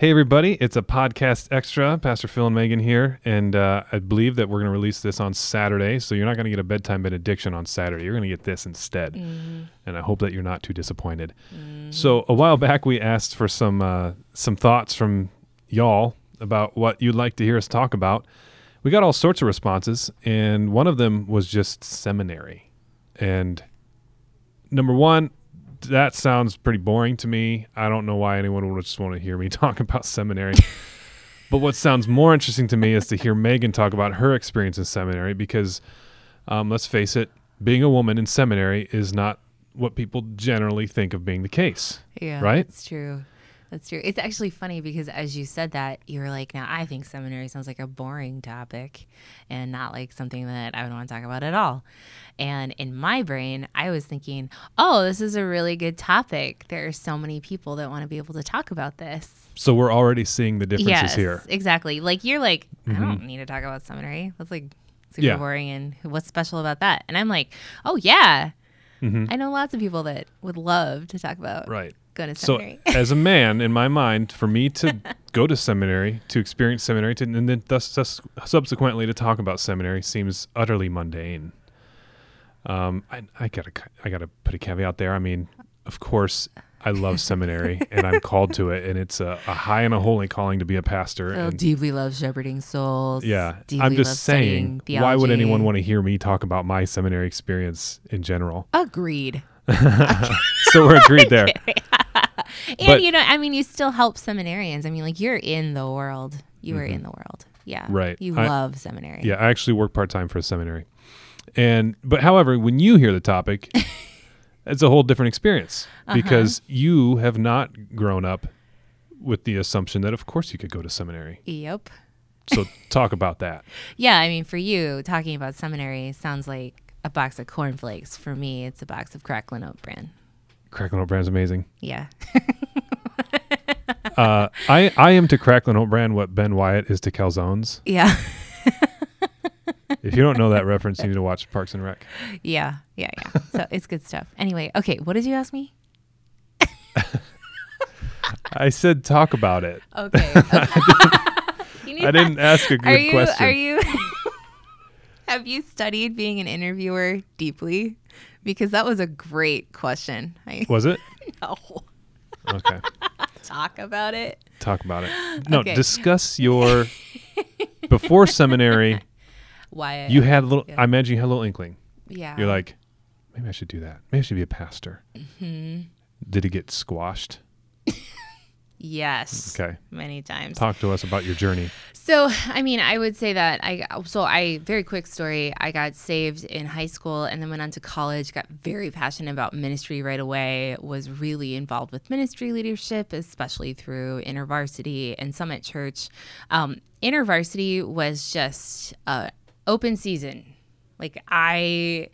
Hey, everybody, it's a podcast extra. Pastor Phil and Megan here. And uh, I believe that we're going to release this on Saturday. So you're not going to get a bedtime benediction on Saturday. You're going to get this instead. Mm-hmm. And I hope that you're not too disappointed. So a while back, we asked for some, uh, some thoughts from y'all about what you'd like to hear us talk about. We got all sorts of responses. And one of them was just seminary. And number one, that sounds pretty boring to me. I don't know why anyone would just want to hear me talk about seminary. but what sounds more interesting to me is to hear Megan talk about her experience in seminary because, um, let's face it, being a woman in seminary is not what people generally think of being the case. Yeah, Right? That's true. That's true. It's actually funny because as you said that, you were like, now I think seminary sounds like a boring topic and not like something that I would want to talk about at all. And in my brain, I was thinking, oh, this is a really good topic. There are so many people that want to be able to talk about this. So we're already seeing the differences yes, here. Mm-hmm. exactly. Like you're like, I don't need to talk about seminary. That's like super Yeah. boring. And what's special about that? And I'm like, oh yeah, Mhm. I know lots of people that would love to talk about Right. Going to So, as a man, in my mind, for me to go to seminary, to experience seminary, to, and then thus, thus subsequently to talk about seminary seems utterly mundane. Um, I, I gotta, I gotta put a caveat there. I mean, of course, I love seminary, and I'm called to it, and it's a, a high and a holy calling to be a pastor. Phil and deeply loves shepherding souls. yeah, I'm just saying, why would anyone want to hear me talk about my seminary experience in general? Agreed. so we're agreed there. And But- you know, I mean, you still help seminarians. I mean, like you're in the world. You are in the world. Yeah. Mm-hmm. Right. You I- love seminary. Yeah, I actually work part time for a seminary. And but however, when you hear the topic, it's a whole different experience Uh-huh. because you have not grown up with the assumption that of course you could go to seminary. Yep. So talk about that. Yeah. I mean, for you, talking about seminary sounds like a box of cornflakes. For me, it's a box of crackling oat bran. Cracklin' Oat Bran's amazing. Yeah. Uh, I I am to Cracklin' Oat Bran what Ben Wyatt is to calzones. Yeah. If you don't know that reference, you need to watch Parks and Rec. yeah. Yeah. Yeah. So it's good stuff. Anyway. Okay. What did you ask me? I said talk about it. Okay. You need I didn't ask a good are you question. are you have you studied being an interviewer deeply because that was a great question i Was it? know Okay. talk about it Talk about it. No, Okay. discuss your before seminary. why You had a little. I imagine you had a little inkling. yeah You're like, maybe I should do that. Maybe I should be a pastor. Mm-hmm. Did it get squashed? Yes Okay. many times Talk to us about your journey. So, I mean, I would say that I, so I, very quick story. I got saved in high school and then went on to college, got very passionate about ministry right away, was really involved with ministry leadership, especially through InterVarsity and Summit Church. Um, InterVarsity was just uh, open season. Like, I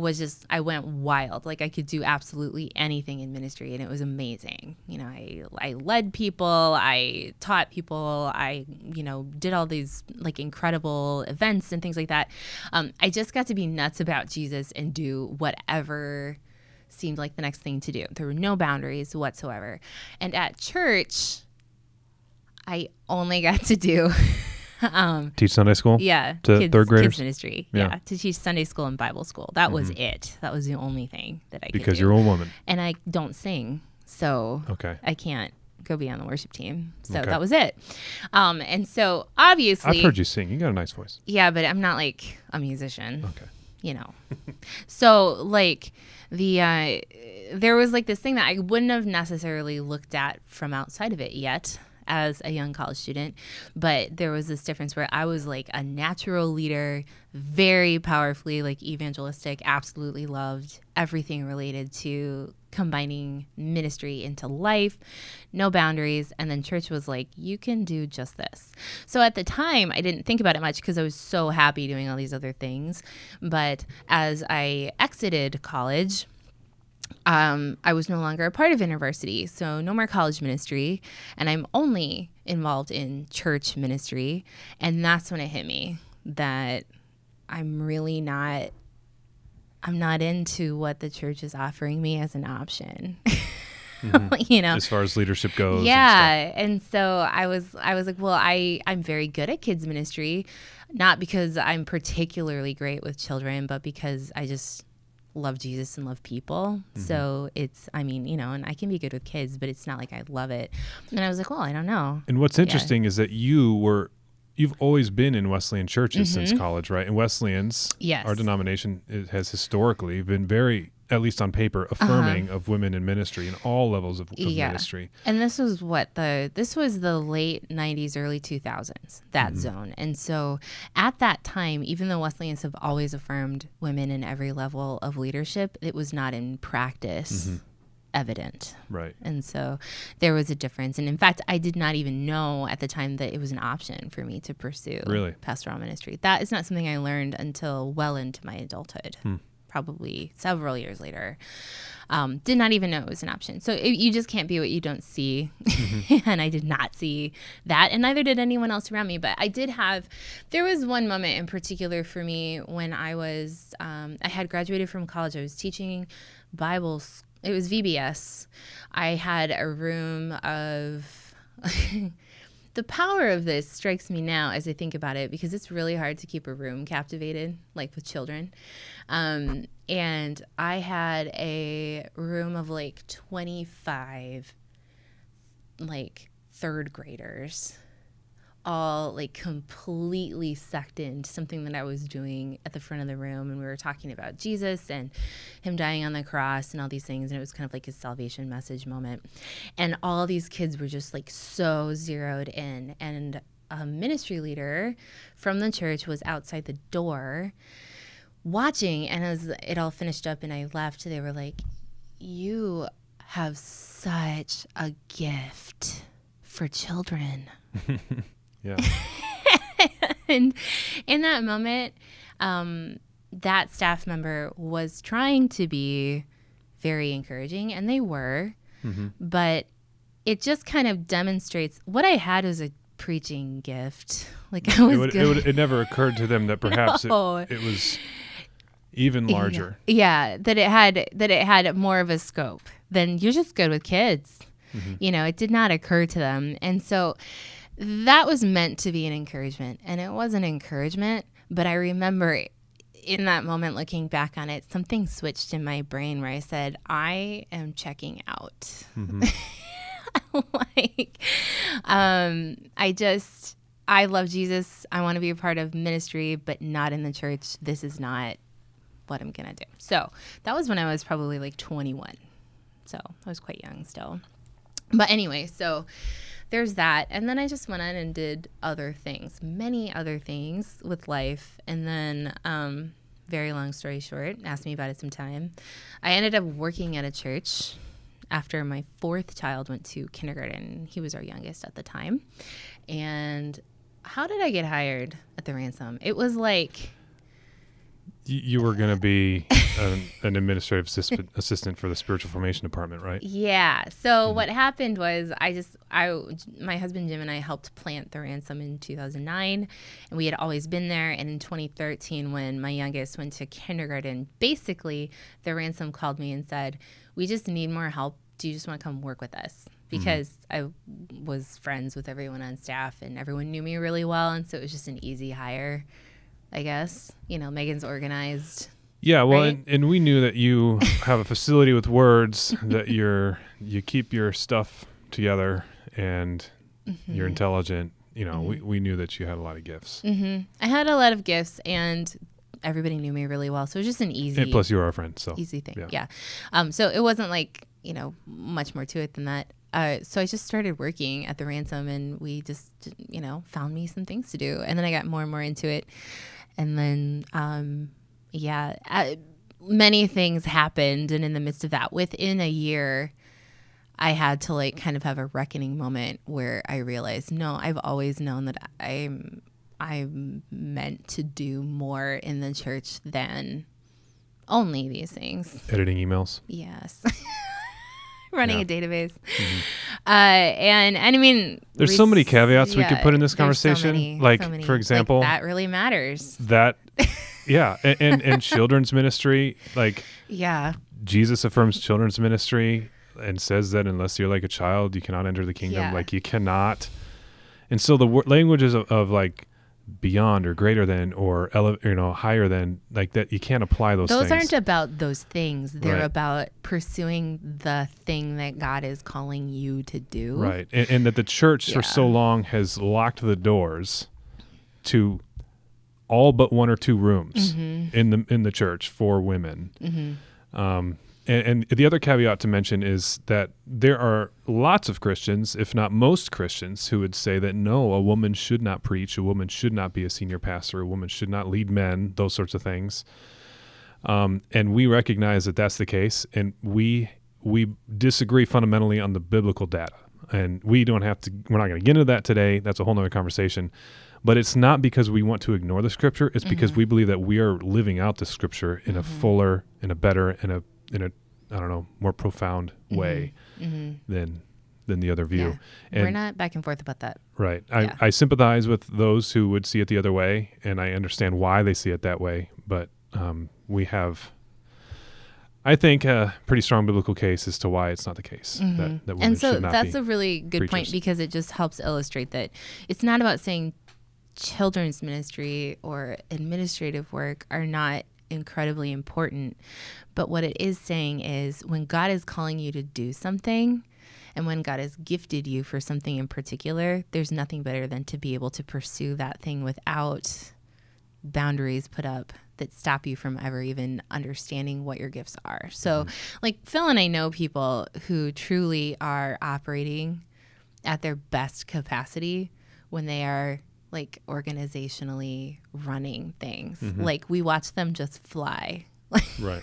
was just I went wild. Like I could do absolutely anything in ministry and it was amazing. You know, I I led people, I taught people, I you know, did all these like incredible events and things like that. Um, I just got to be nuts about Jesus and do whatever seemed like the next thing to do. There were no boundaries whatsoever. And at church, I only got to do um Teach Sunday school. yeah To kids, third graders? kids ministry Yeah. Mm-hmm. yeah. to teach sunday school and bible school that was it that was the only thing that i could Because you're a woman. and i don't sing so Okay. i can't go be on the worship team so Okay. that was it um and so obviously I've heard you sing. You got a nice voice. yeah but i'm not like a musician Okay. you know. so like the uh there was like this thing that I wouldn't have necessarily looked at from outside of it yet as a young college student, but there was this difference where I was like a natural leader, very powerfully like evangelistic, absolutely loved everything related to combining ministry into life, no boundaries. And then church was like, you can do just this. So at the time, I didn't think about it much because I was so happy doing all these other things. But as I exited college, um, I was no longer a part of university, so no more college ministry, and I'm only involved in church ministry. And that's when it hit me that I'm really not I'm not into what the church is offering me as an option. you know, as far as leadership goes. and yeah and, so i was i was like well i i'm very good at kids ministry not because i'm particularly great with children but because i just love jesus and love people Mm-hmm. so it's i mean you know and i can be good with kids but it's not like i love it and i was like well i don't know And what's interesting is that you were you've always been in Wesleyan churches since college, right? And Wesleyans, Mm-hmm. Yes. our denomination has historically been very, at least on paper, affirming of women in ministry in all levels of, of Uh-huh. Yeah. ministry. And this was what the this was the late 90s early 2000s that Mm-hmm. zone. And so at that time even though Wesleyans have always affirmed women in every level of leadership, it was not in practice Mm-hmm. evident. Right. And so there was a difference. And in fact, I did not even know at the time that it was an option for me to pursue Really? pastoral ministry. That is not something I learned until well into my adulthood, Hmm. Probably several years later. Um, did not even know it was an option. So it, you just can't be what you don't see. Mm-hmm. and I did not see that. And neither did anyone else around me. But I did have, there was one moment in particular for me when I was, um, I had graduated from college. I was teaching Bible it was VBS. I had a room of the power of this strikes me now as I think about it because it's really hard to keep a room captivated, like with children. Um, and I had a room of like 25 like third graders all like completely sucked into something that I was doing at the front of the room and we were talking about Jesus and him dying on the cross and all these things and it was kind of like his salvation message moment. And all these kids were just like so zeroed in and a ministry leader from the church was outside the door watching and as it all finished up and I left they were like you have such a gift for children Yeah. and in that moment, um, that staff member was trying to be very encouraging, and they were, but it just kind of demonstrates what I had was a preaching gift. Like I was it, would, good. it, would, it never occurred to them that perhaps No. it, it was even larger. Yeah, that it had that it had more of a scope than you're just good with kids. You know, it did not occur to them. And so that was meant to be an encouragement. And it was an encouragement, but I remember in that moment looking back on it, something switched in my brain where I said, I am checking out. like um I just I love Jesus. I want to be a part of ministry, but not in the church. This is not what I'm going to do. So that was when I was probably like 21. So I was quite young still. But anyway, so there's that. And then I just went on and did other things, many other things with life. And then, um, very long story short, asked me about it some time. I ended up working at a church after my fourth child went to kindergarten. He was our youngest at the time. And how did I get hired at the ransom? It was like, You, were going to be an, an administrative assistant, assistant for the spiritual formation department, right? Yeah. So mm-hmm. what happened was I just I my husband Jim and I helped plant the ransom in 2009 and we had always been there. And in 2013 when my youngest went to kindergarten basically the ransom called me and said we just need more help. Do you just want to come work with us? Mm-hmm. Because I was friends with everyone on staff and everyone knew me really well and so it was just an easy hire I guess you know Megan's organized Yeah, well, Right? and, and we knew that you have a facility with words that you're you keep your stuff together and Mm-hmm. you're intelligent. You know, we, we knew that you had a lot of gifts. hmm I had a lot of gifts, and everybody knew me really well, so it was just an easy, And plus, you were our friend, so easy thing. yeah. Yeah. Um. So it wasn't like you know much more to it than that. Uh. So I just started working at the ransom, and we just you know found me some things to do, and then I got more and more into it, and then um, yeah, uh, many things happened, and in the midst of that, within a year. I had to like kind of have a reckoning moment where I realized, no, I've always known that I'm I'm meant to do more in the church than only these things. editing emails. Yes. Running Yeah. a database. Uh, and, and I mean, There's so many caveats we could put in this there's so conversation. many- Like, so for example- that really matters. That, yeah, and, and and children's ministry, like Yeah. Jesus affirms children's ministry. and says that unless you're like a child, you cannot enter the kingdom. Yeah. Like you cannot. And so the wor- languages of, of like beyond or greater than or ele- you know higher than like that you can't apply those. Those things. aren't about those things. They're Right. about pursuing the thing that God is calling you to do. Right. And, and that the church for so long has locked the doors to all but one or two rooms Mm-hmm. in the in the church for women. Um, and, and the other caveat to mention is that there are lots of Christians, if not most Christians, who would say that no, a woman should not preach, a woman should not be a senior pastor, a woman should not lead men, those sorts of things. Um, and we recognize that that's the case, and we we disagree fundamentally on the biblical data. And we don't have to. We're not going to get into that today. That's a whole nother conversation. But it's not because we want to ignore the scripture. It's because we believe that we are living out the scripture in a fuller, in a better, in a in a I don't know more profound way than than the other view. Yeah. We're not back and forth about that. Right. I, Yeah. I sympathize with those who would see it the other way, and I understand why they see it that way. But um, we have, I think, a pretty strong biblical case as to why it's not the case that, that Mm-hmm. and so that's a really good point because it just helps illustrate that it's not about saying children's ministry or administrative work are not incredibly important but what it is saying is when god is calling you to do something and when god has gifted you for something in particular there's nothing better than to be able to pursue that thing without boundaries put up that stop you from ever even understanding what your gifts are. So, mm-hmm. like Phil and I know people who truly are operating at their best capacity when they are like organizationally running things. Mm-hmm. Like we watch them just fly. right.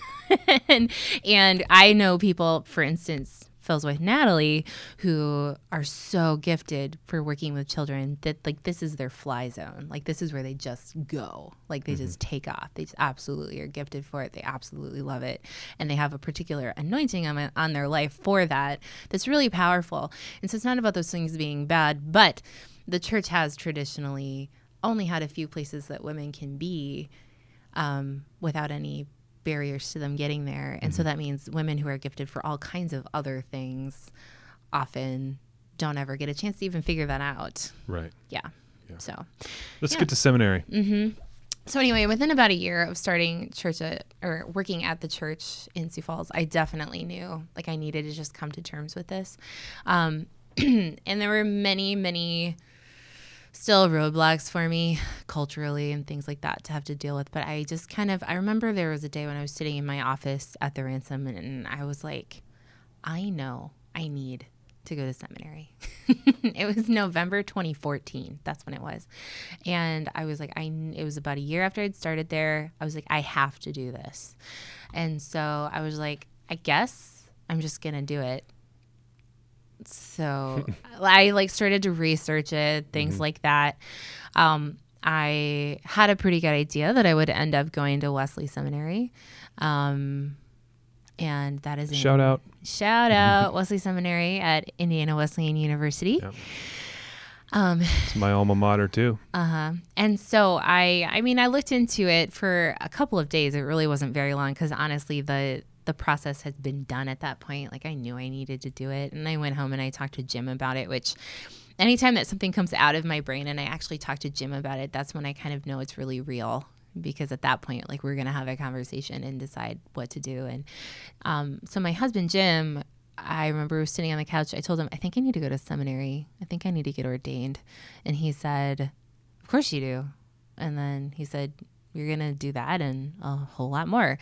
and and I know people, for instance, Phil's wife Natalie, who are so gifted for working with children that like this is their fly zone. Like this is where they just go. Like they mm-hmm. just take off. They just absolutely are gifted for it. They absolutely love it, and they have a particular anointing on on their life for that. That's really powerful. And so it's not about those things being bad, but the church has traditionally only had a few places that women can be um, without any barriers to them getting there. And so that means women who are gifted for all kinds of other things often don't ever get a chance to even figure that out. Right. Yeah. Yeah. So, Let's Yeah. get to seminary. so anyway, within about a year of starting church at, or working at the church in Sioux Falls, I definitely knew like I needed to just come to terms with this. Um, and there were many, many still roadblocks for me culturally and things like that to have to deal with. But I just kind of, I remember there was a day when I was sitting in my office at the ransom and I was like, I know I need to go to seminary. it was November 2014. That's when it was. And I was like, I, it was about a year after I'd started there. I was like, I have to do this. And so I was like, I guess I'm just going to do it. So I like started to research it, things like that. Um, I had a pretty good idea that I would end up going to Wesley Seminary. Um, and that is in Shout out. Shout out Wesley Seminary at Indiana Wesleyan University. Yep. Um, It's my alma mater too. uh-huh. And so I I mean I looked into it for a couple of days. It really wasn't very long cuz honestly the the process had been done at that point. Like I knew I needed to do it and I went home and I talked to Jim about it, which anytime that something comes out of my brain and I actually talk to Jim about it, that's when I kind of know it's really real because at that point like we're going to have a conversation and decide what to do and um, so my husband Jim I remember sitting on the couch. I told him, I think I need to go to seminary. I think I need to get ordained. And he said, Of course you do. And then he said, You're going to do that and a whole lot more.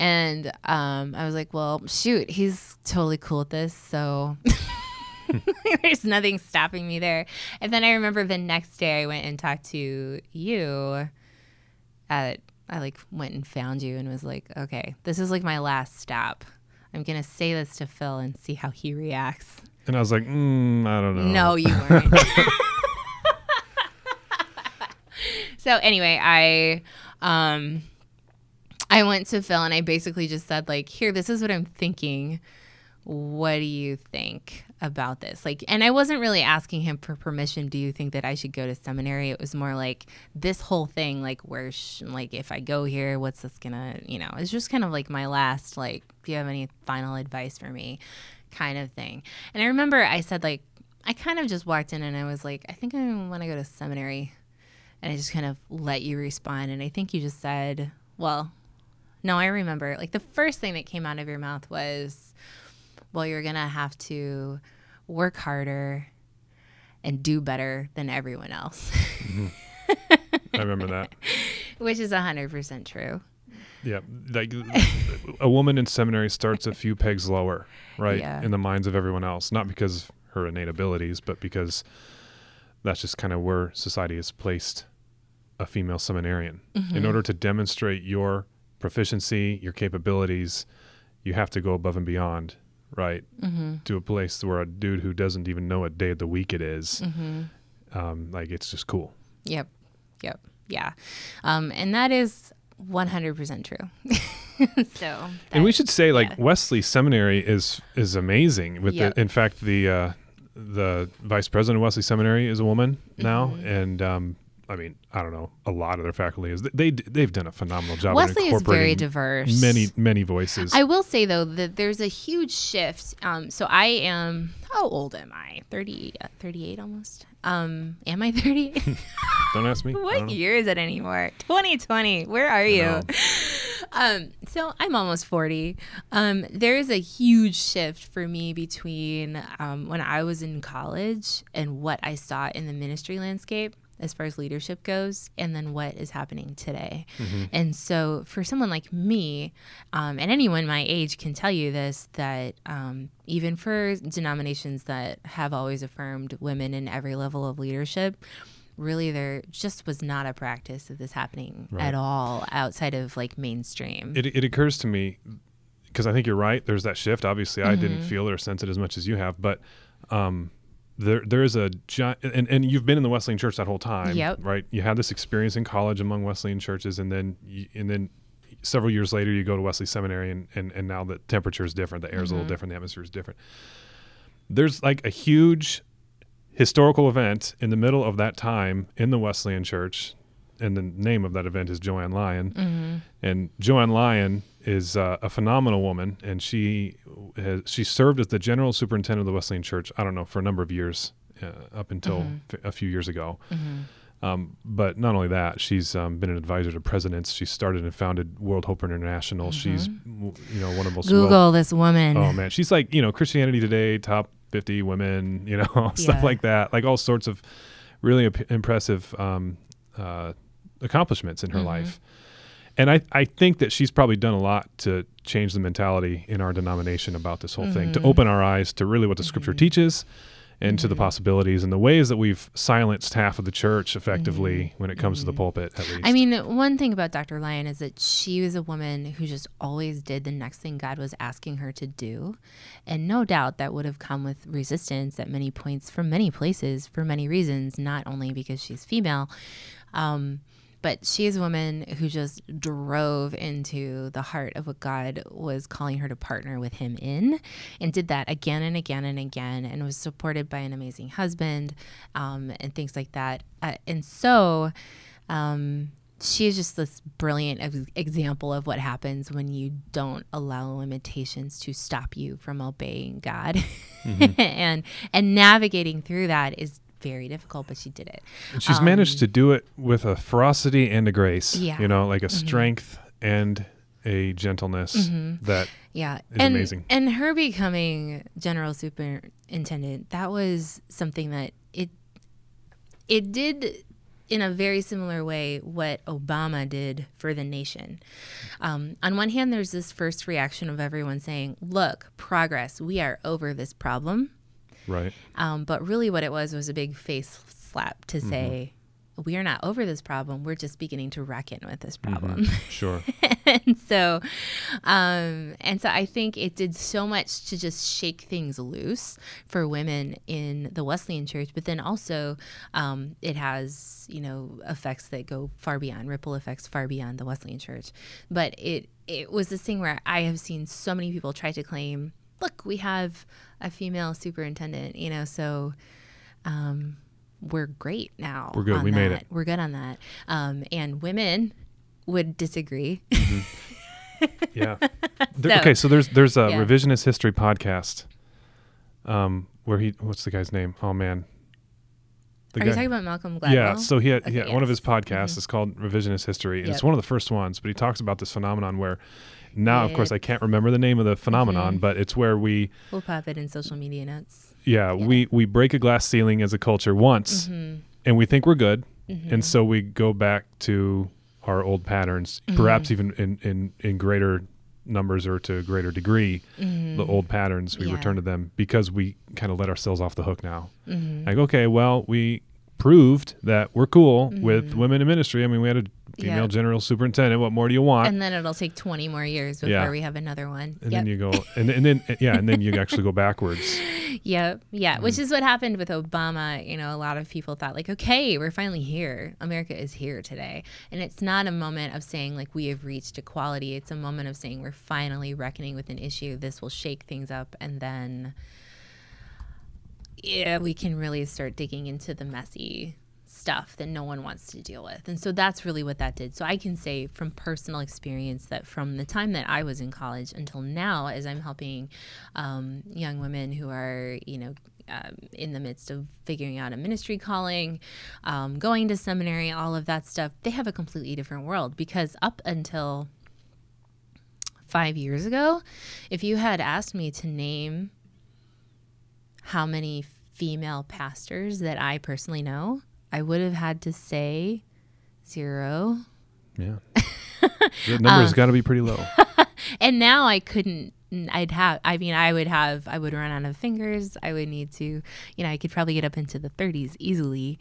And um, I was like, Well, shoot, he's totally cool with this. So there's nothing stopping me there. And then I remember the next day I went and talked to you at, I like went and found you and was like, Okay, this is like my last stop. I'm going to say this to Phil and see how he reacts. And I was like, mm, I don't know. No, you weren't. so anyway, I um I went to Phil and I basically just said like, "Here, this is what I'm thinking. What do you think about this?" Like, and I wasn't really asking him for permission. Do you think that I should go to seminary? It was more like this whole thing, like, where, sh- like, if I go here, what's this gonna, you know? It's just kind of like my last, like, do you have any final advice for me? kind of thing. And I remember I said like I kind of just walked in and I was like, I think I want to go to seminary. And I just kind of let you respond. And I think you just said, well, no, I remember. Like the first thing that came out of your mouth was, well, you're going to have to work harder and do better than everyone else. Mm-hmm. I remember that. Which is 100% true. Yeah, like a woman in seminary starts a few pegs lower, right, Yeah. in the minds of everyone else. Not because of her innate abilities, but because that's just kind of where society has placed a female seminarian. Mm-hmm. In order to demonstrate your proficiency, your capabilities, you have to go above and beyond, right, Mm-hmm. to a place where a dude who doesn't even know what day of the week it is, Mm-hmm. um, like it's just cool. Yep. Yep. Yeah. Um, and that is 100% true. so, And we should say, like yeah. Wesley Seminary is is amazing. With Yep. the, in fact, the uh, the vice president of Wesley Seminary is a woman now, Mm-hmm. and um, I mean, I don't know, a lot of their faculty is they they've done a phenomenal job. Wesley is very diverse. Many many voices. I will say though that there's a huge shift. Um, so I am how old am I? 30, uh, 38 almost. Um, am I 38? don't ask me. What year is it anymore? 2020. Where are you? Um, so I'm almost 40. Um, there is a huge shift for me between um, when I was in college and what I saw in the ministry landscape as far as leadership goes, and then what is happening today. And so, for someone like me, um, and anyone my age can tell you this, that um, even for denominations that have always affirmed women in every level of leadership, really there just was not a practice of this happening Right. at all outside of like mainstream. It it occurs to me because I think you're right. There's that shift. Obviously, I Mm-hmm. didn't feel or sense it as much as you have, but um, there there is a giant, and and you've been in the Wesleyan Church that whole time, Yep. right? You had this experience in college among Wesleyan churches, and then you, and then several years later you go to Wesley Seminary, and and, and now the temperature is different, the air is a little Mm-hmm. different, the atmosphere is different. There's like a huge historical event in the middle of that time in the Wesleyan Church, and the name of that event is Jo Anne Lyon. Mm-hmm. And Jo Anne Lyon is uh, a phenomenal woman, and she has she served as the general superintendent of the Wesleyan Church. I don't know for a number of years, uh, up until f- a few years ago. Um, but not only that, she's um, been an advisor to presidents. She started and founded World Hope International. She's you know one of the most well- Google this woman. Oh man, she's like you know Christianity Today top fifty women, you know stuff Yeah. like that, like all sorts of really imp- impressive um, uh, accomplishments in her Mm-hmm. life. And I, I think that she's probably done a lot to change the mentality in our denomination about this whole thing, to Mm-hmm. open our eyes to really what the Scripture teaches, and to the Mm-hmm. possibilities and the ways that we've silenced half of the church effectively when it comes to the pulpit, at least. Mm-hmm. I mean, one thing about Dr. Lyon is that she was a woman who just always did the next thing God was asking her to do. And no doubt that would have come with resistance at many points from many places for many reasons, not only because she's female. Um, but she is a woman who just drove into the heart of what God was calling her to partner with him in and did that again and again and again and was supported by an amazing husband um, and things like that. Uh, and so um, she is just this brilliant ex- example of what happens when you don't allow limitations to stop you from obeying God. and and navigating through that is very difficult, but she did it. And she's managed to do it with a ferocity and a grace. um, Yeah. Mm-hmm. You know, like a strength and a gentleness that Yeah, is and amazing. and her becoming general superintendent that was something that it it did in a very similar way what Obama did for the nation. Um, on one hand, there's this first reaction of everyone saying, "Look, progress. We are over this problem." Right. Um, but really, what it was was a big face slap to say, "We are not over this problem. We're just beginning to reckon with this problem." Sure. and so um and so i think it did so much to just shake things loose for women in the wesleyan church but then also um it has you know effects that go far beyond ripple effects far beyond the wesleyan church but it it was this thing where i have seen so many people try to claim look we have a female superintendent you know so um we're great now. We're good. on We made that. it. We're good on that. Um, and women would disagree. Yeah. There- So, okay, so there's there's a yeah. revisionist history podcast um, where he what's the guy's name? Oh man, The Are you talking about Malcolm Gladwell? Yeah, so he had, Okay, he had one of his podcasts Mhm. is called Revisionist History, and it's one of the first ones. But he talks about this phenomenon where now, of course, I can't remember the name of the phenomenon, Mhm. but it's where we, We'll pop it in social media notes. yeah, Yeah. we we break a glass ceiling as a culture once, hmm and we think we're good, hmm and so we go back to our old patterns, Mhm. perhaps even in in in greater numbers or to a greater degree, hmm the old patterns we Yeah. return to them because we kind of let ourselves off the hook now. hmm Like, okay, well, we proved that we're cool with women in ministry. I mean, we had a female Yeah. general superintendent. What more do you want? And then it'll take 20 more years before Yeah. we have another one. And yep. then you go, and, and then yeah, and then you actually go backwards. Yep. Yeah. Which Mm-hmm. is what happened with Obama. You know, a lot of people thought, like, okay, we're finally here. America is here today. And it's not a moment of saying, like, we have reached equality. It's a moment of saying we're finally reckoning with an issue. This will shake things up. And then, yeah, we can really start digging into the messy stuff that no one wants to deal with. And so that's really what that did. So I can say from personal experience that from the time that I was in college until now, as I'm helping um, young women who are, you know, um, in the midst of figuring out a ministry calling, um, going to seminary, all of that stuff, they have a completely different world because up until five years ago, if you had asked me to name how many female pastors that I personally know, I would have had to say zero. Yeah, the number's Um, got to be pretty low. And now I couldn't. I'd have. I mean, I would have. I would run out of fingers. I would need to. You know, I could probably get up into the 30s easily.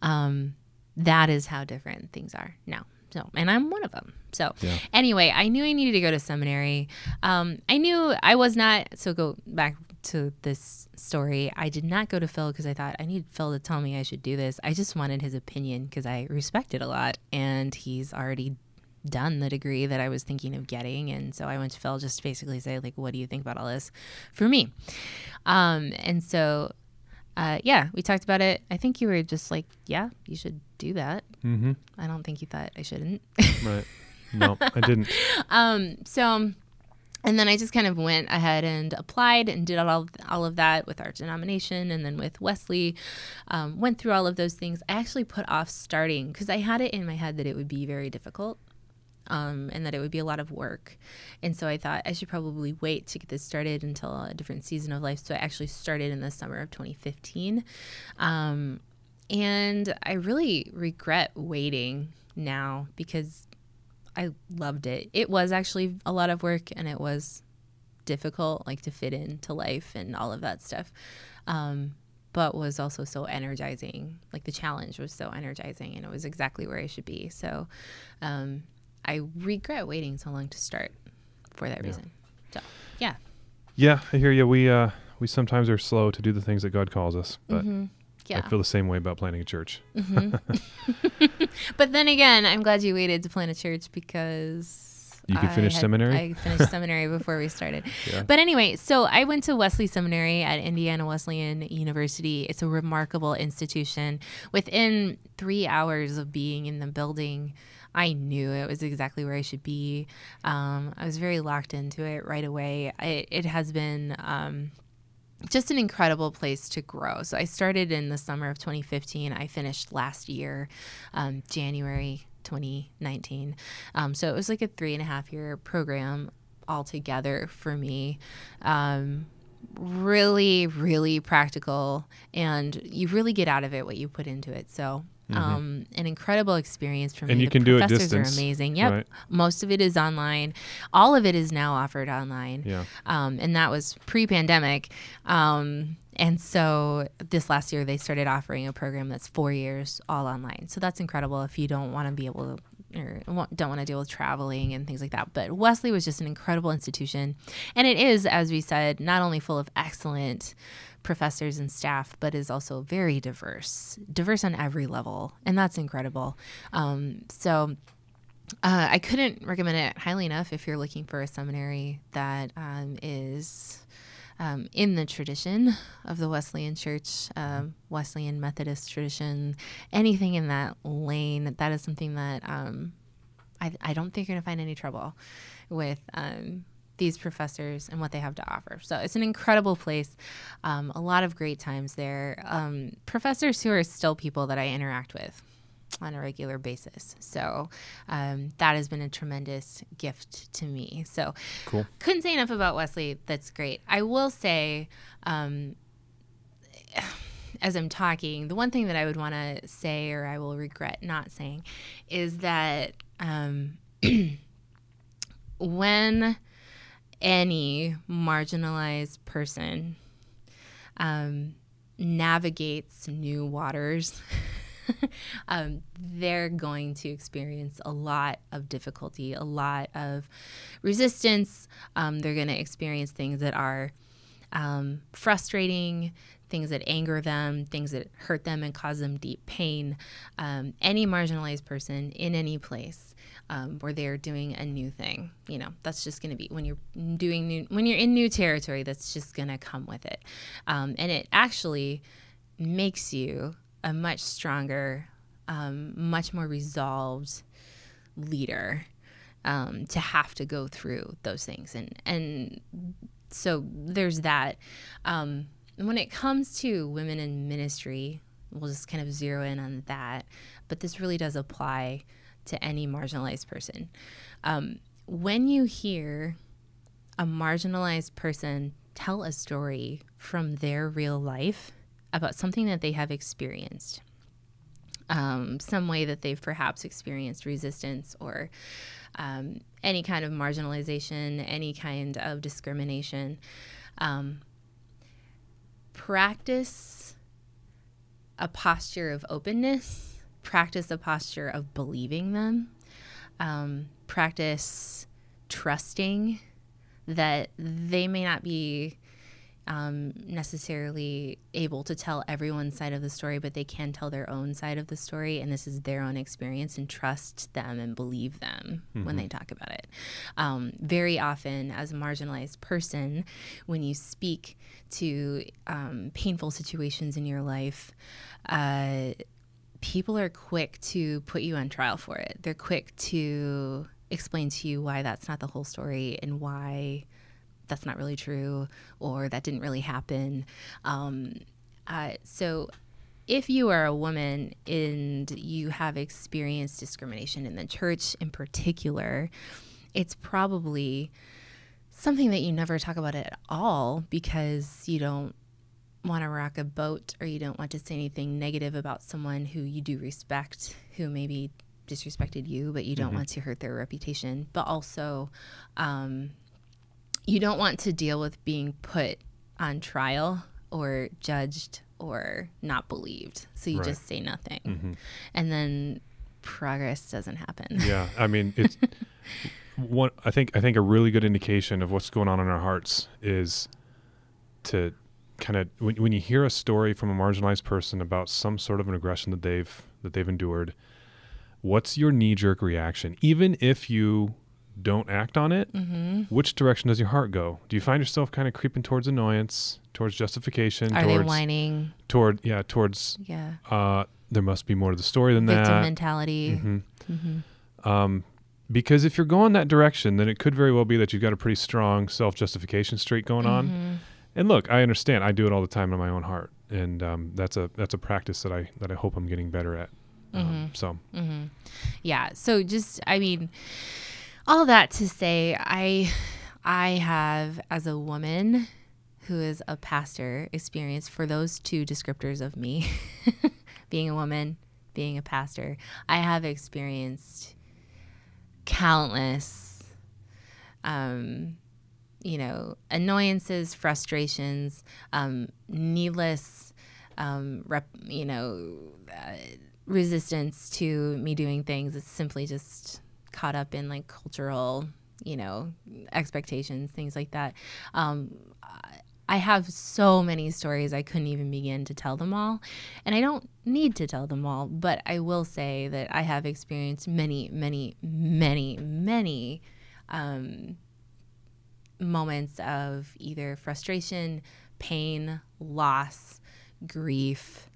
Um, that is how different things are now. So, and I'm one of them. So, Yeah. anyway, I knew I needed to go to seminary. Um, I knew I was not. So, go back to this story. I did not go to Phil because I thought I need Phil to tell me I should do this. I just wanted his opinion because I respect it a lot, and he's already done the degree that I was thinking of getting. And so I went to Phil just to basically say, like, what do you think about all this for me? Um, and so, uh, yeah, we talked about it. I think you were just like, yeah, you should do that. Mm-hmm. I don't think you thought I shouldn't. Right. No, I didn't. um, so, and then I just kind of went ahead and applied and did all of, all of that with our denomination and then with Wesley. Um, went through all of those things. I actually put off starting because I had it in my head that it would be very difficult. Um, and that it would be a lot of work. And so I thought I should probably wait to get this started until a different season of life. So I actually started in the summer of 2015. Um, and I really regret waiting now because I loved it. It was actually a lot of work and it was difficult, like to fit into life and all of that stuff. Um, but was also so energizing. Like the challenge was so energizing and it was exactly where I should be. So um, I regret waiting so long to start for that Yeah. reason. So, yeah. Yeah, I hear you. We uh, we sometimes are slow to do the things that God calls us, but hmm Yeah. I feel the same way about planning a church. hmm but then again, I'm glad you waited to plant a church because You could finish had- seminary? I finished seminary before we started. Yeah. But anyway, so I went to Wesley Seminary at Indiana Wesleyan University. It's a remarkable institution. Within three hours of being in the building, I knew it was exactly where I should be. Um, I was very locked into it right away. It, it has been. Um, just an incredible place to grow. So I started in the summer of 2015. I finished last year, um, January 2019. Um, so it was like a three and a half year program altogether for me. Um, really, really practical, and you really get out of it what you put into it. So. Um, an incredible experience for me. Mm-hmm. And you The can do it distance, are amazing. Yep, right? most of it is online. All of it is now offered online Yeah. um, and that was pre-pandemic. Um, and so this last year they started offering a program that's four years all online. So that's incredible if you don't want to be able to. Or don't want to deal with traveling and things like that. But Wesley was just an incredible institution. And it is, as we said, not only full of excellent professors and staff, but is also very diverse, diverse on every level. And that's incredible. Um, so uh, I couldn't recommend it highly enough if you're looking for a seminary that um, is um, in the tradition of the Wesleyan Church, um, Wesleyan Methodist tradition, anything in that lane. That is something that um, I, I don't think you're going to find any trouble with. Um, these professors and what they have to offer. So it's an incredible place. Um, a lot of great times there. Um, professors who are still people that I interact with on a regular basis. So um, that has been a tremendous gift to me. So Cool. couldn't say enough about Wesley. That's great. I will say, um, as I'm talking, the one thing that I would want to say, or I will regret not saying, is that um, when any marginalized person um, navigates new waters, um, they're going to experience a lot of difficulty, a lot of resistance. Um, they're going to experience things that are um, frustrating, things that anger them, things that hurt them and cause them deep pain. Um, any marginalized person in any place um, where they're doing a new thing, you know, that's just going to be when you're doing new, when you're in new territory, that's just going to come with it. Um, and it actually makes you a much stronger, um, much more resolved leader um, to have to go through those things. And, and so there's that. Um, when it comes to women in ministry, we'll just kind of zero in on that. But this really does apply to any marginalized person. Um, when you hear a marginalized person tell a story from their real life about something that they have experienced, um, some way that they've perhaps experienced resistance or um, any kind of marginalization, any kind of discrimination. Um, practice a posture of openness, practice a posture of believing them, um, practice trusting that they may not be um, necessarily able to tell everyone's side of the story, but they can tell their own side of the story, and this is their own experience, and trust them and believe them mm-hmm. when they talk about it. Um, very often, as a marginalized person, when you speak to um, painful situations in your life, uh, people are quick to put you on trial for it. They're quick to explain to you why that's not the whole story and why that's not really true or that didn't really happen. Um, uh, so if you are a woman and you have experienced discrimination in the church in particular, it's probably something that you never talk about at all because you don't want to rock a boat or you don't want to say anything negative about someone who you do respect, who maybe disrespected you, but you don't mm-hmm. want to hurt their reputation. But also, um, you don't want to deal with being put on trial or judged or not believed. So you right. just say nothing. Mm-hmm. And then progress doesn't happen. Yeah. I mean, it's one I think I think a really good indication of what's going on in our hearts is to kind of when, when you hear a story from a marginalized person about some sort of an aggression that they've that they've endured, what's your knee jerk reaction? Even if you don't act on it, mm-hmm. which direction does your heart go? Do you find yourself kind of creeping towards annoyance, towards justification? Are towards, they whining? Toward yeah, towards yeah. Uh, there must be more to the story than Victim that. Victim mentality. Mm-hmm. Mm-hmm. Um, because if you're going that direction, then it could very well be that you've got a pretty strong self justification streak going on. Mm-hmm. And look, I understand. I do it all the time in my own heart, and um, that's a that's a practice that I that I hope I'm getting better at. Um, mm-hmm. so, mm-hmm. yeah. So just, I mean all that to say, I I have as a woman who is a pastor experience for those two descriptors of me, being a woman, being a pastor. I have experienced countless um, you know, annoyances, frustrations, um, needless, um, rep, you know, uh, resistance to me doing things. It's simply just caught up in like cultural, you know, expectations, things like that. Um, I have so many stories I couldn't even begin to tell them all. And I don't need to tell them all, but I will say that I have experienced many, many, many, many um, moments of either frustration, pain, loss, grief,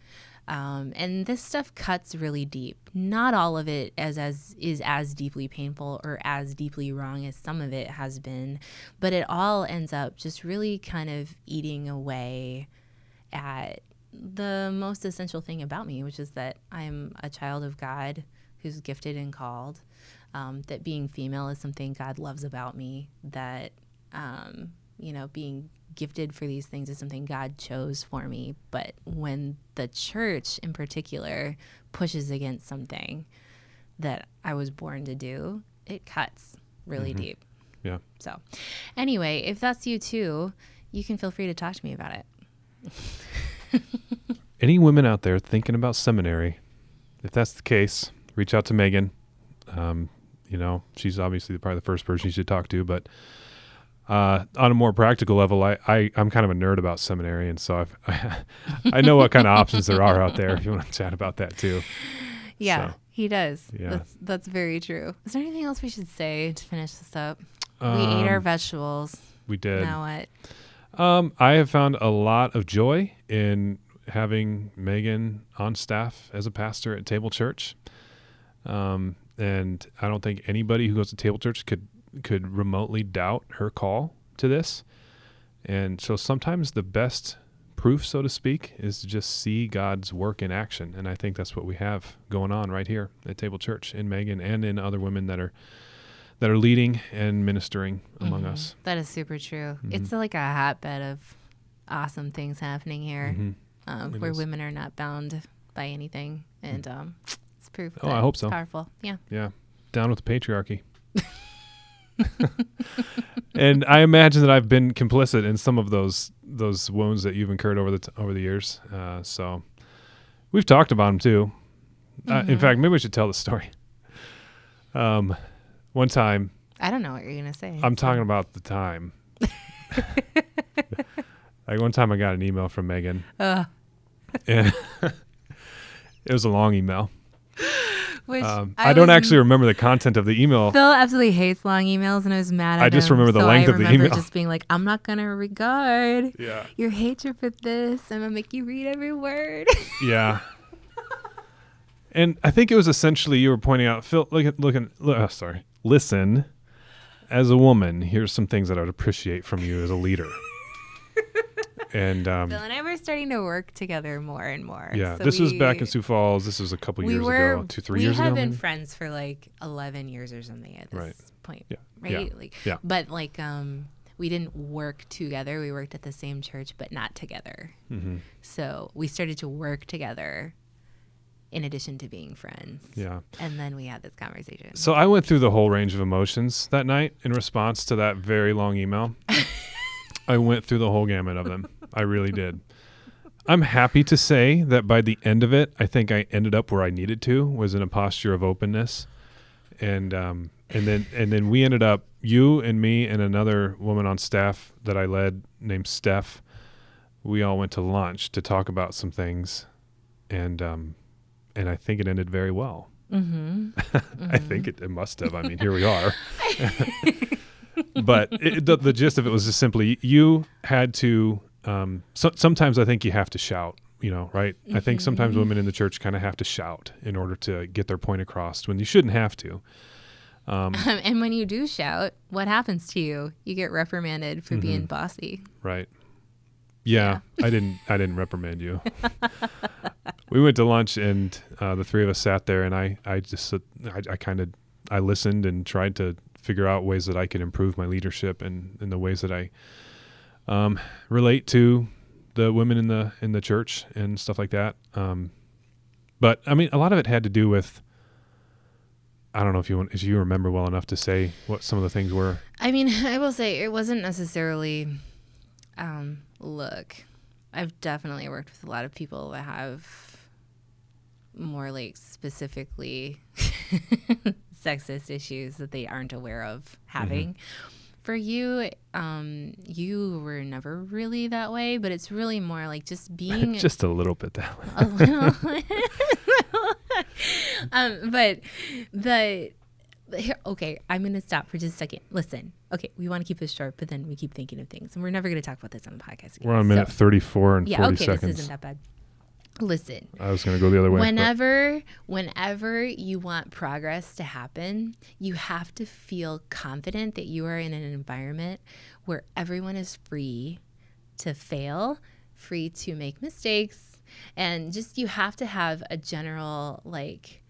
Um, and this stuff cuts really deep. Not all of it as as is as deeply painful or as deeply wrong as some of it has been, but it all ends up just really kind of eating away at the most essential thing about me, which is that I'm a child of God who's gifted and called. Um, that being female is something God loves about me. That um, you know, being gifted for these things is something God chose for me. But when the church in particular pushes against something that I was born to do, it cuts really Mhm. deep. Yeah. So, anyway, if that's you too, you can feel free to talk to me about it. Any women out there thinking about seminary, if that's the case, reach out to Megan. Um, you know, she's obviously probably the first person you should talk to, but uh, on a more practical level, I, I I'm kind of a nerd about seminary, and so I've, I know what kind of options there are out there. If you want to chat about that too, Yeah, So, he does. yeah. That's that's very true. Is there anything else we should say to finish this up? we ate our Um, vegetables. we did. Now what? Um, I have found a lot of joy in having Megan on staff as a pastor at Table Church. Um, and I don't think anybody who goes to Table Church could could remotely doubt her call to this. And so sometimes the best proof, so to speak, is to just see God's work in action. And I think that's what we have going on right here at Table Church in Megan and in other women that are that are leading and ministering among Mhm. us. That is super true. Mhm. It's like a hotbed of awesome things happening here, Mhm. um, where is. women are not bound by anything, and um, it's proof. Oh, I hope so. Powerful. Yeah. Yeah, down with the patriarchy. And I imagine that I've been complicit in some of those those wounds that you've incurred over the t- over the years. Uh, so we've talked about them too. Uh, in Mhm. fact, maybe we should tell the story. Um, one time, I don't know what you're gonna say. I'm so- talking about the time. like one time, I got an email from Megan, and it was a long email. Which Um, I, don't was- actually remember the content of the email. Phil absolutely hates long emails, and I was mad at I just him, remember the so length I of the email. Just being like, I'm not gonna regard yeah. your hatred for this. I'm gonna make you read every word. Yeah. and I think it was essentially you were pointing out, Phil, look at, look at, look, oh, sorry, listen, as a woman, here's some things that I would appreciate from you as a leader. and um, Phil and I were starting to work together more and more. yeah, So this was back in Sioux Falls. This was a couple we years were, ago, two, three years ago. We have been maybe? friends for like 11 years or something at this Right. point. Yeah. Right? Yeah. Like, Yeah. But like, um, we didn't work together. We worked at the same church, but not together. Mhm. So we started to work together in addition to being friends. Yeah. And then we had this conversation. So I went through the whole range of emotions that night in response to that very long email. I went through the whole gamut of them. I really did. I'm happy to say that by the end of it, I think I ended up where I needed to, was in a posture of openness. And um and then and then we ended up you and me and another woman on staff that I led named Steph. We all went to lunch to talk about some things and um and I think it ended very well. mm-hmm. I think it, it must have. I mean, here we are. but it, the, the gist of it was just simply you had to. Um, so, sometimes I think you have to shout. You know, right? I think sometimes Mhm. women in the church kind of have to shout in order to get their point across when you shouldn't have to. Um, and when you do shout, what happens to you? You get reprimanded for being Mhm. bossy. right? Yeah, I didn't. I didn't reprimand you. we went to lunch, and uh, the three of us sat there, and I, I just, uh, I, I kind of, I listened and tried to figure out ways that I could improve my leadership and, and the ways that I um, relate to the women in the in the church and stuff like that. Um, but I mean, a lot of it had to do with. I don't know if you want, if you remember well enough to say what some of the things were. I mean, I will say it wasn't necessarily. Um, look, I've definitely worked with a lot of people that have more like specifically sexist issues that they aren't aware of having. For you, um, you were never really that way, but it's really more like just being Just a little bit that way. a little. um, but the here, okay, I'm gonna stop for just a second. Listen, okay, we want to keep this short, but then we keep thinking of things, and we're never gonna talk about this on the podcast. Again. We're on minute So- 34 and yeah, 40 okay, seconds. this isn't that bad. Listen, I was going to go the other way. but- whenever whenever you want progress to happen, you have to feel confident that you are in an environment where everyone is free to fail, free to make mistakes, and just you have to have a general like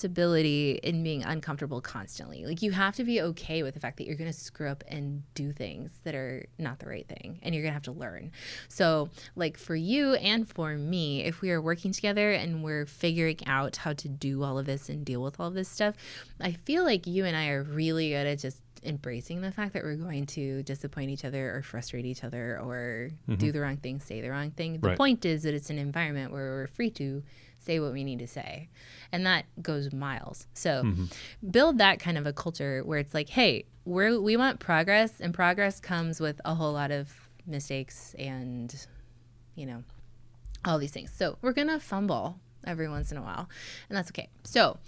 comfortability in being uncomfortable constantly. Like you have to be okay with the fact that you're going to screw up and do things that are not the right thing and you're going to have to learn. So, like for you and for me, if we are working together and we're figuring out how to do all of this and deal with all of this stuff, I feel like you and I are really good at just embracing the fact that we're going to disappoint each other or frustrate each other or mm-hmm. do the wrong thing, say the wrong thing. The Right. point is that it's an environment where we're free to say what we need to say. And that goes miles. So build that kind of a culture where it's like, hey, we're, we want progress, and progress comes with a whole lot of mistakes and, you know, all these things. So we're going to fumble every once in a while, and that's okay. So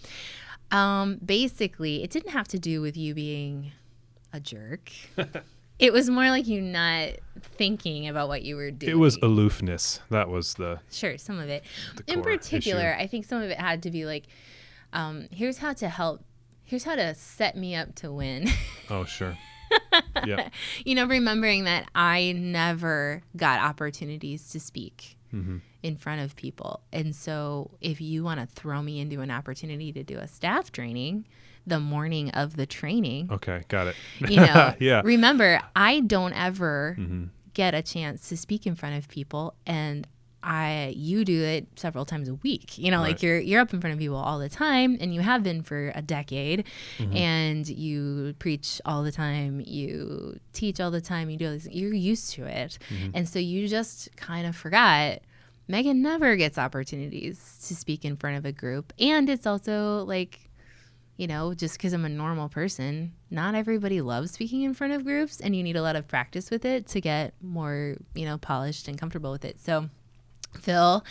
um, basically, it didn't have to do with you being a jerk. it was more like you not thinking about what you were doing. it was aloofness. That was the. Sure, some of it. In particular, issue. I think some of it had to be like, um, here's how to help, here's how to set me up to win. Oh, sure. yeah. you know, remembering that I never got opportunities to speak Mm-hmm. in front of people. And so if you want to throw me into an opportunity to do a staff training the morning of the training, Okay. Got it. you know, yeah. remember, I don't ever hmm get a chance to speak in front of people and I you do it several times a week. You know, Right. like you're you're up in front of people all the time and you have been for a decade Mm-hmm. and you preach all the time, you teach all the time, you do all this, you're used to it. Mm-hmm. And so you just kind of forgot Megan never gets opportunities to speak in front of a group. And it's also like you know, just because I'm a normal person, not everybody loves speaking in front of groups, and you need a lot of practice with it to get more, you know, polished and comfortable with it. So, Phil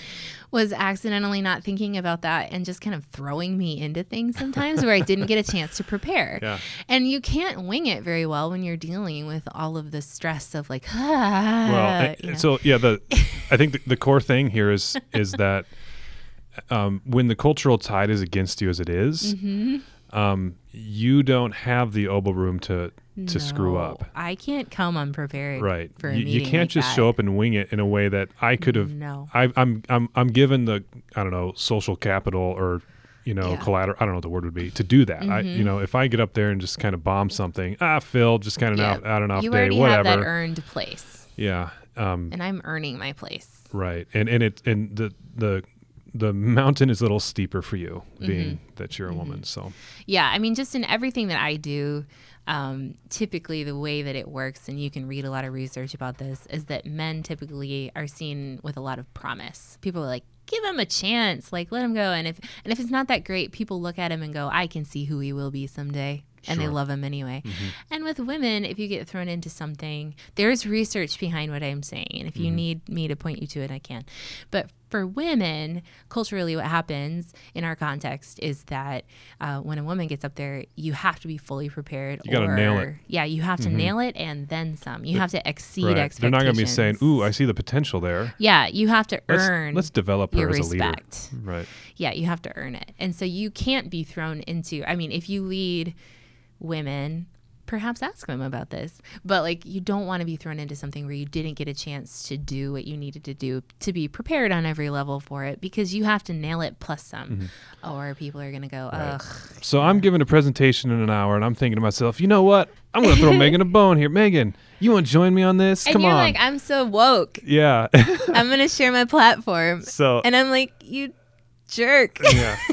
was accidentally not thinking about that and just kind of throwing me into things sometimes where I didn't get a chance to prepare. Yeah. And you can't wing it very well when you're dealing with all of the stress of like, ah, Well, and- you know. so yeah, the I think the, the core thing here is is that um, when the cultural tide is against you as it is, Mm-hmm. Um, you don't have the elbow room to to screw up. I can't come unprepared. Right. For a You, you can't like just that. show up and wing it in a way that I could have. No. I, I'm I'm I'm given the I don't know social capital or you know Yeah. Mm-hmm. collateral. I don't know what the word would be to do that. I you know if I get up there and just kind of bomb something, ah, Phil, just kind of Yeah. out out and off you day, already have that whatever. earned place, yeah. Um, and I'm earning my place. Right, and and it and the the the mountain is a little steeper for you, being Mm-hmm. that you're a woman. So Yeah, I mean, just in everything that I do, um, typically the way that it works, and you can read a lot of research about this, is that men typically are seen with a lot of promise. People are like, give him a chance, like let him go, and if and if it's not that great, people look at him and go, I can see who he will be someday. And they love him anyway. And with women, if you get thrown into something, there's research behind what I'm saying. And if you need me to point you to it, I can. But for women, culturally, what happens in our context is that uh, when a woman gets up there, you have to be fully prepared. You gotta nail it. Yeah, you have to nail it and then some. You have to exceed right, expectations. they're not going to be saying, "Ooh, I see the potential there." Yeah, you have to Let's earn let's develop her as a leader. Right. Yeah, you have to earn it. And so you can't be thrown into, I mean, if you lead women, perhaps ask them about this. But like, you don't want to be thrown into something where you didn't get a chance to do what you needed to do to be prepared on every level for it because you have to nail it plus some, mm-hmm. or people are going to go, ugh. So I'm giving a presentation in an hour, and I'm thinking to myself, you know what? I'm going to throw Megan a bone here. Megan, you want to join me on this? And Come you're on. like, I'm so woke. yeah. I'm going to share my platform. so And I'm like, you jerk. yeah.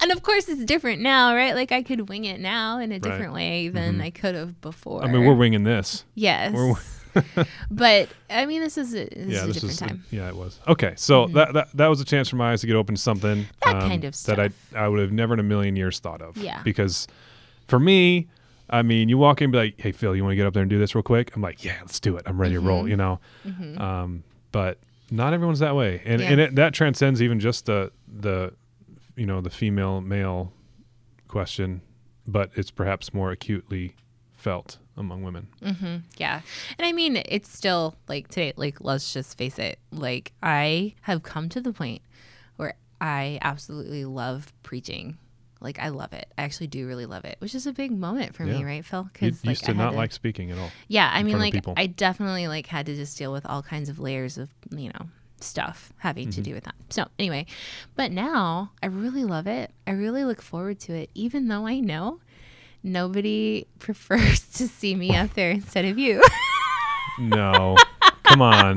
and of course, it's different now, right? Like, I could wing it now in a different way than I could have before. Mm-hmm. I mean, we're winging this. Yes. We're- but I mean, this is a, this yeah, is a this different is time. Mm-hmm. yeah, it was okay. So that, that that was a chance for my eyes to get open to something um, That kind of that I I would have never in a million years thought of. Yeah. because for me, I mean, you walk in and be like, "Hey, Phil, you want to get up there and do this real quick?" I'm like, "Yeah, let's do it. I'm ready to Mm-hmm. roll." You know, um, but not everyone's that way, and Yeah. and it, that transcends even just the the you know the female male question, but it's perhaps more acutely felt among women. Mm-hmm. Yeah. And I mean, it's still like today, like, let's just face it. Like, I have come to the point where I absolutely love preaching. Like, I love it. I actually do really love it, which is a big moment for me, right, Phil? Because like, used to I not like speaking at all. Yeah, I mean, like. I definitely like had to just deal with all kinds of layers of you know stuff having Mm-hmm. to do with that. So anyway, but now I really love it. I really look forward to it, even though I know nobody prefers to see me up there instead of you. No, come on.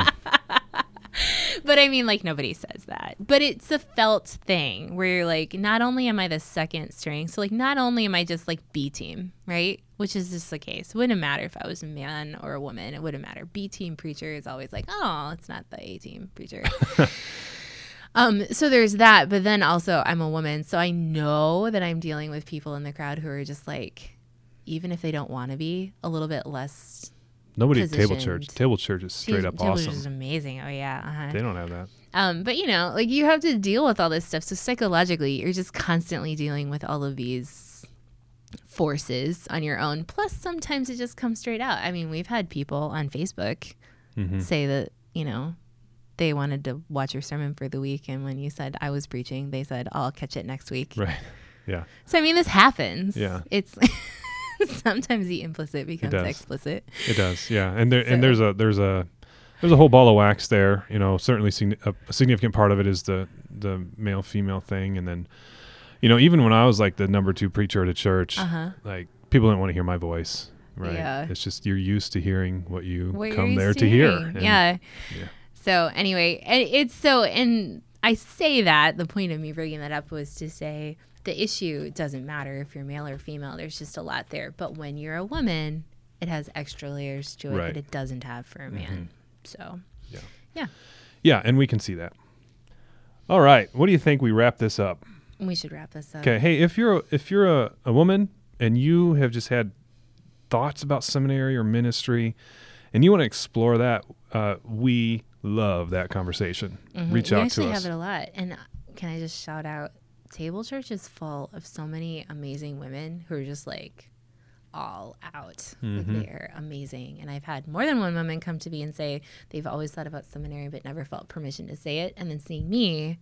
But I mean, like nobody says that. But it's a felt thing where you're like, not only am I the second string, so like not only am I just like B team, right? Which is just the case. It wouldn't matter if I was a man or a woman. It wouldn't matter. B team preacher is always like, oh, it's not the A team preacher. um, so there's that. But then also I'm a woman, so I know that I'm dealing with people in the crowd who are just like, even if they don't want to be, a little bit less. Nobody at table church. Table church is straight up Table awesome. is amazing. Oh yeah. Uh-huh. They don't have that. Um, but you know, like you have to deal with all this stuff. So psychologically, you're just constantly dealing with all of these forces on your own. Plus, sometimes it just comes straight out. I mean, we've had people on Facebook Mhm. say that you know they wanted to watch your sermon for the week, and when you said I was preaching, they said I'll catch it next week. Right. Yeah. So I mean, this happens. Yeah. it's sometimes the implicit becomes does. explicit. It does. Yeah. And there and there's a there's a there's a whole ball of wax there. You know, certainly a, a significant part of it is the the male female thing, and then you know even when I was like the number two preacher at a church, Uh huh. like people didn't want to hear my voice. Right. Yeah. It's just you're used to hearing what you what come there to hear. And yeah. yeah. So anyway, it's so, and I say that the point of me bringing that up was to say the issue doesn't matter if you're male or female. There's just a lot there. But when you're a woman, it has extra layers to it Right. that it doesn't have for a man. So Yeah, yeah. Yeah, and we can see that. All right. What do you think we wrap this up? we should wrap this up. Okay. Hey, if you're a, if you're a, a woman and you have just had thoughts about seminary or ministry, and you want to explore that, uh, we love that conversation. Mhm. Reach we out to us. We actually have it a lot. And uh, can I just shout out? Table Church is full of so many amazing women who are just like all out. Like Mhm. they're amazing. And I've had more than one woman come to me and say they've always thought about seminary but never felt permission to say it. And then seeing me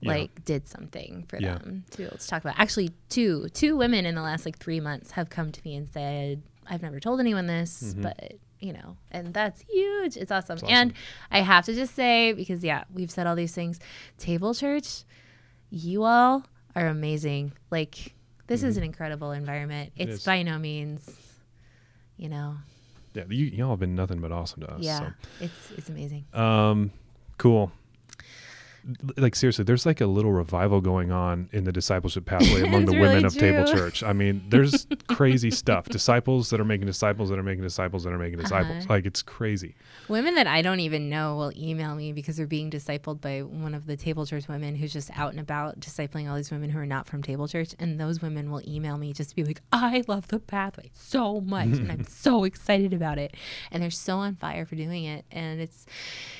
Yeah. like did something for Yeah. them to be able to talk about. Actually, two two women in the last like three months have come to me and said, "I've never told anyone this, Mhm. but you know," and that's huge. It's awesome. It's And. I have to just say because yeah, we've said all these things. Table Church, you all are amazing. Like this is an incredible environment. Mm-hmm. It It's by no means, you know, yeah, you y'all have been nothing but awesome to us. yeah, it's it's amazing. Um, cool. Like seriously, there's like a little revival going on in the discipleship pathway among the women really of Table. Church. I mean, there's crazy stuff. Disciples that are making disciples that are making disciples that are making disciples. Uh-huh. Like it's crazy. Women that I don't even know will email me because they're being discipled by one of the Table Church women who's just out and about discipling all these women who are not from Table Church. And those women will email me just to be like, I love the pathway so much and I'm so excited about it. And they're so on fire for doing it. And it's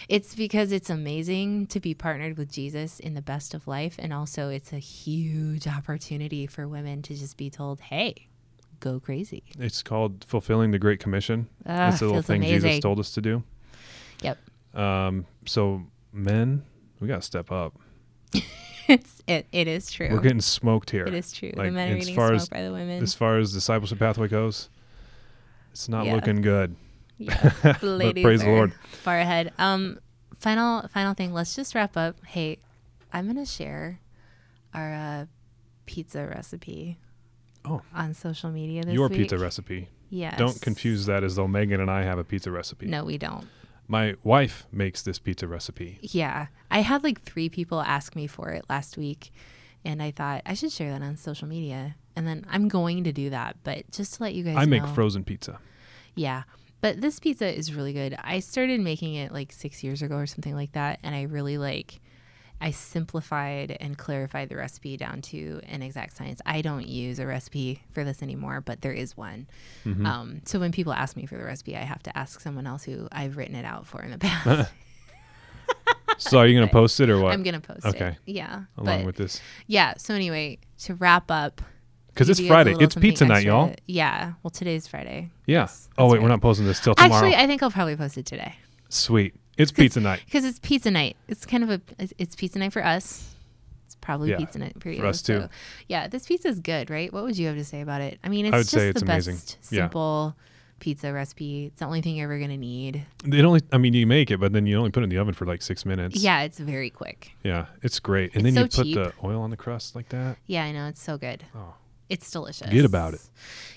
it's because it's amazing to be partnered with Jesus in the best of life. And also it's a huge opportunity for women to just be told, Hey, go crazy. It's called fulfilling the Great Commission. Ah, It's the little thing Jesus told us to do. Yep. Um, so men, we gotta step up. It's it, it is true. We're getting smoked here. It is true. Like, the men are getting smoked as- by the women. As far as discipleship pathway goes, it's not Yeah. looking good. yeah, the But ladies praise the Lord. far ahead. Um, final final thing. Let's just wrap up. Hey, I'm gonna share our uh, pizza recipe. Oh. on social media this Your week. pizza recipe. Yes. Don't confuse that as though Megan and I have a pizza recipe. No, we don't. My wife makes this pizza recipe. Yeah, I had like three people ask me for it last week, and I thought I should share that on social media. And then I'm going to do that, but just to let you guys know I make frozen pizza. Yeah. But this pizza is really good. I started making it like six years ago or something like that. And I really like, I simplified and clarified the recipe down to an exact science. I don't use a recipe for this anymore, but there is one. Mhm. Um, so when people ask me for the recipe, I have to ask someone else who I've written it out for in the past. so are you going to post it or what? I'm going to post Okay. it. Yeah. Along but with this. yeah. So anyway, to wrap up, because it's Give you guys a Friday. It's pizza night, extra. y'all. Yeah. Well, today's Friday. Yeah. Oh that's wait, we're not posting this till tomorrow. Actually, I think I'll probably post it today Sweet. It's pizza night. because it's pizza night. It's kind of a it's- pizza night for us. It's probably Yeah, pizza night for you. us too. So, yeah, this pizza is good, right? What would you have to say about it? I mean, it's I would just say it's the amazing. best Yeah. simple pizza recipe. It's the only thing you're ever gonna need. It only, I mean, you make it, but then you only put it in the oven for like six minutes. Yeah, it's very quick. Yeah, it's great. And It's then you put cheap. the oil on the crust like that. Yeah, I know it's so good. Oh, It's delicious. Forget about it.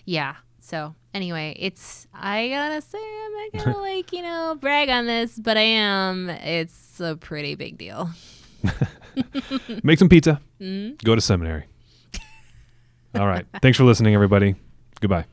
Yeah. So anyway, it's I gotta say I'm not gonna like you know brag on this, but I am. It's a pretty big deal. make some pizza. Mm-hmm. Go to seminary. All right. Thanks for listening, everybody. Goodbye.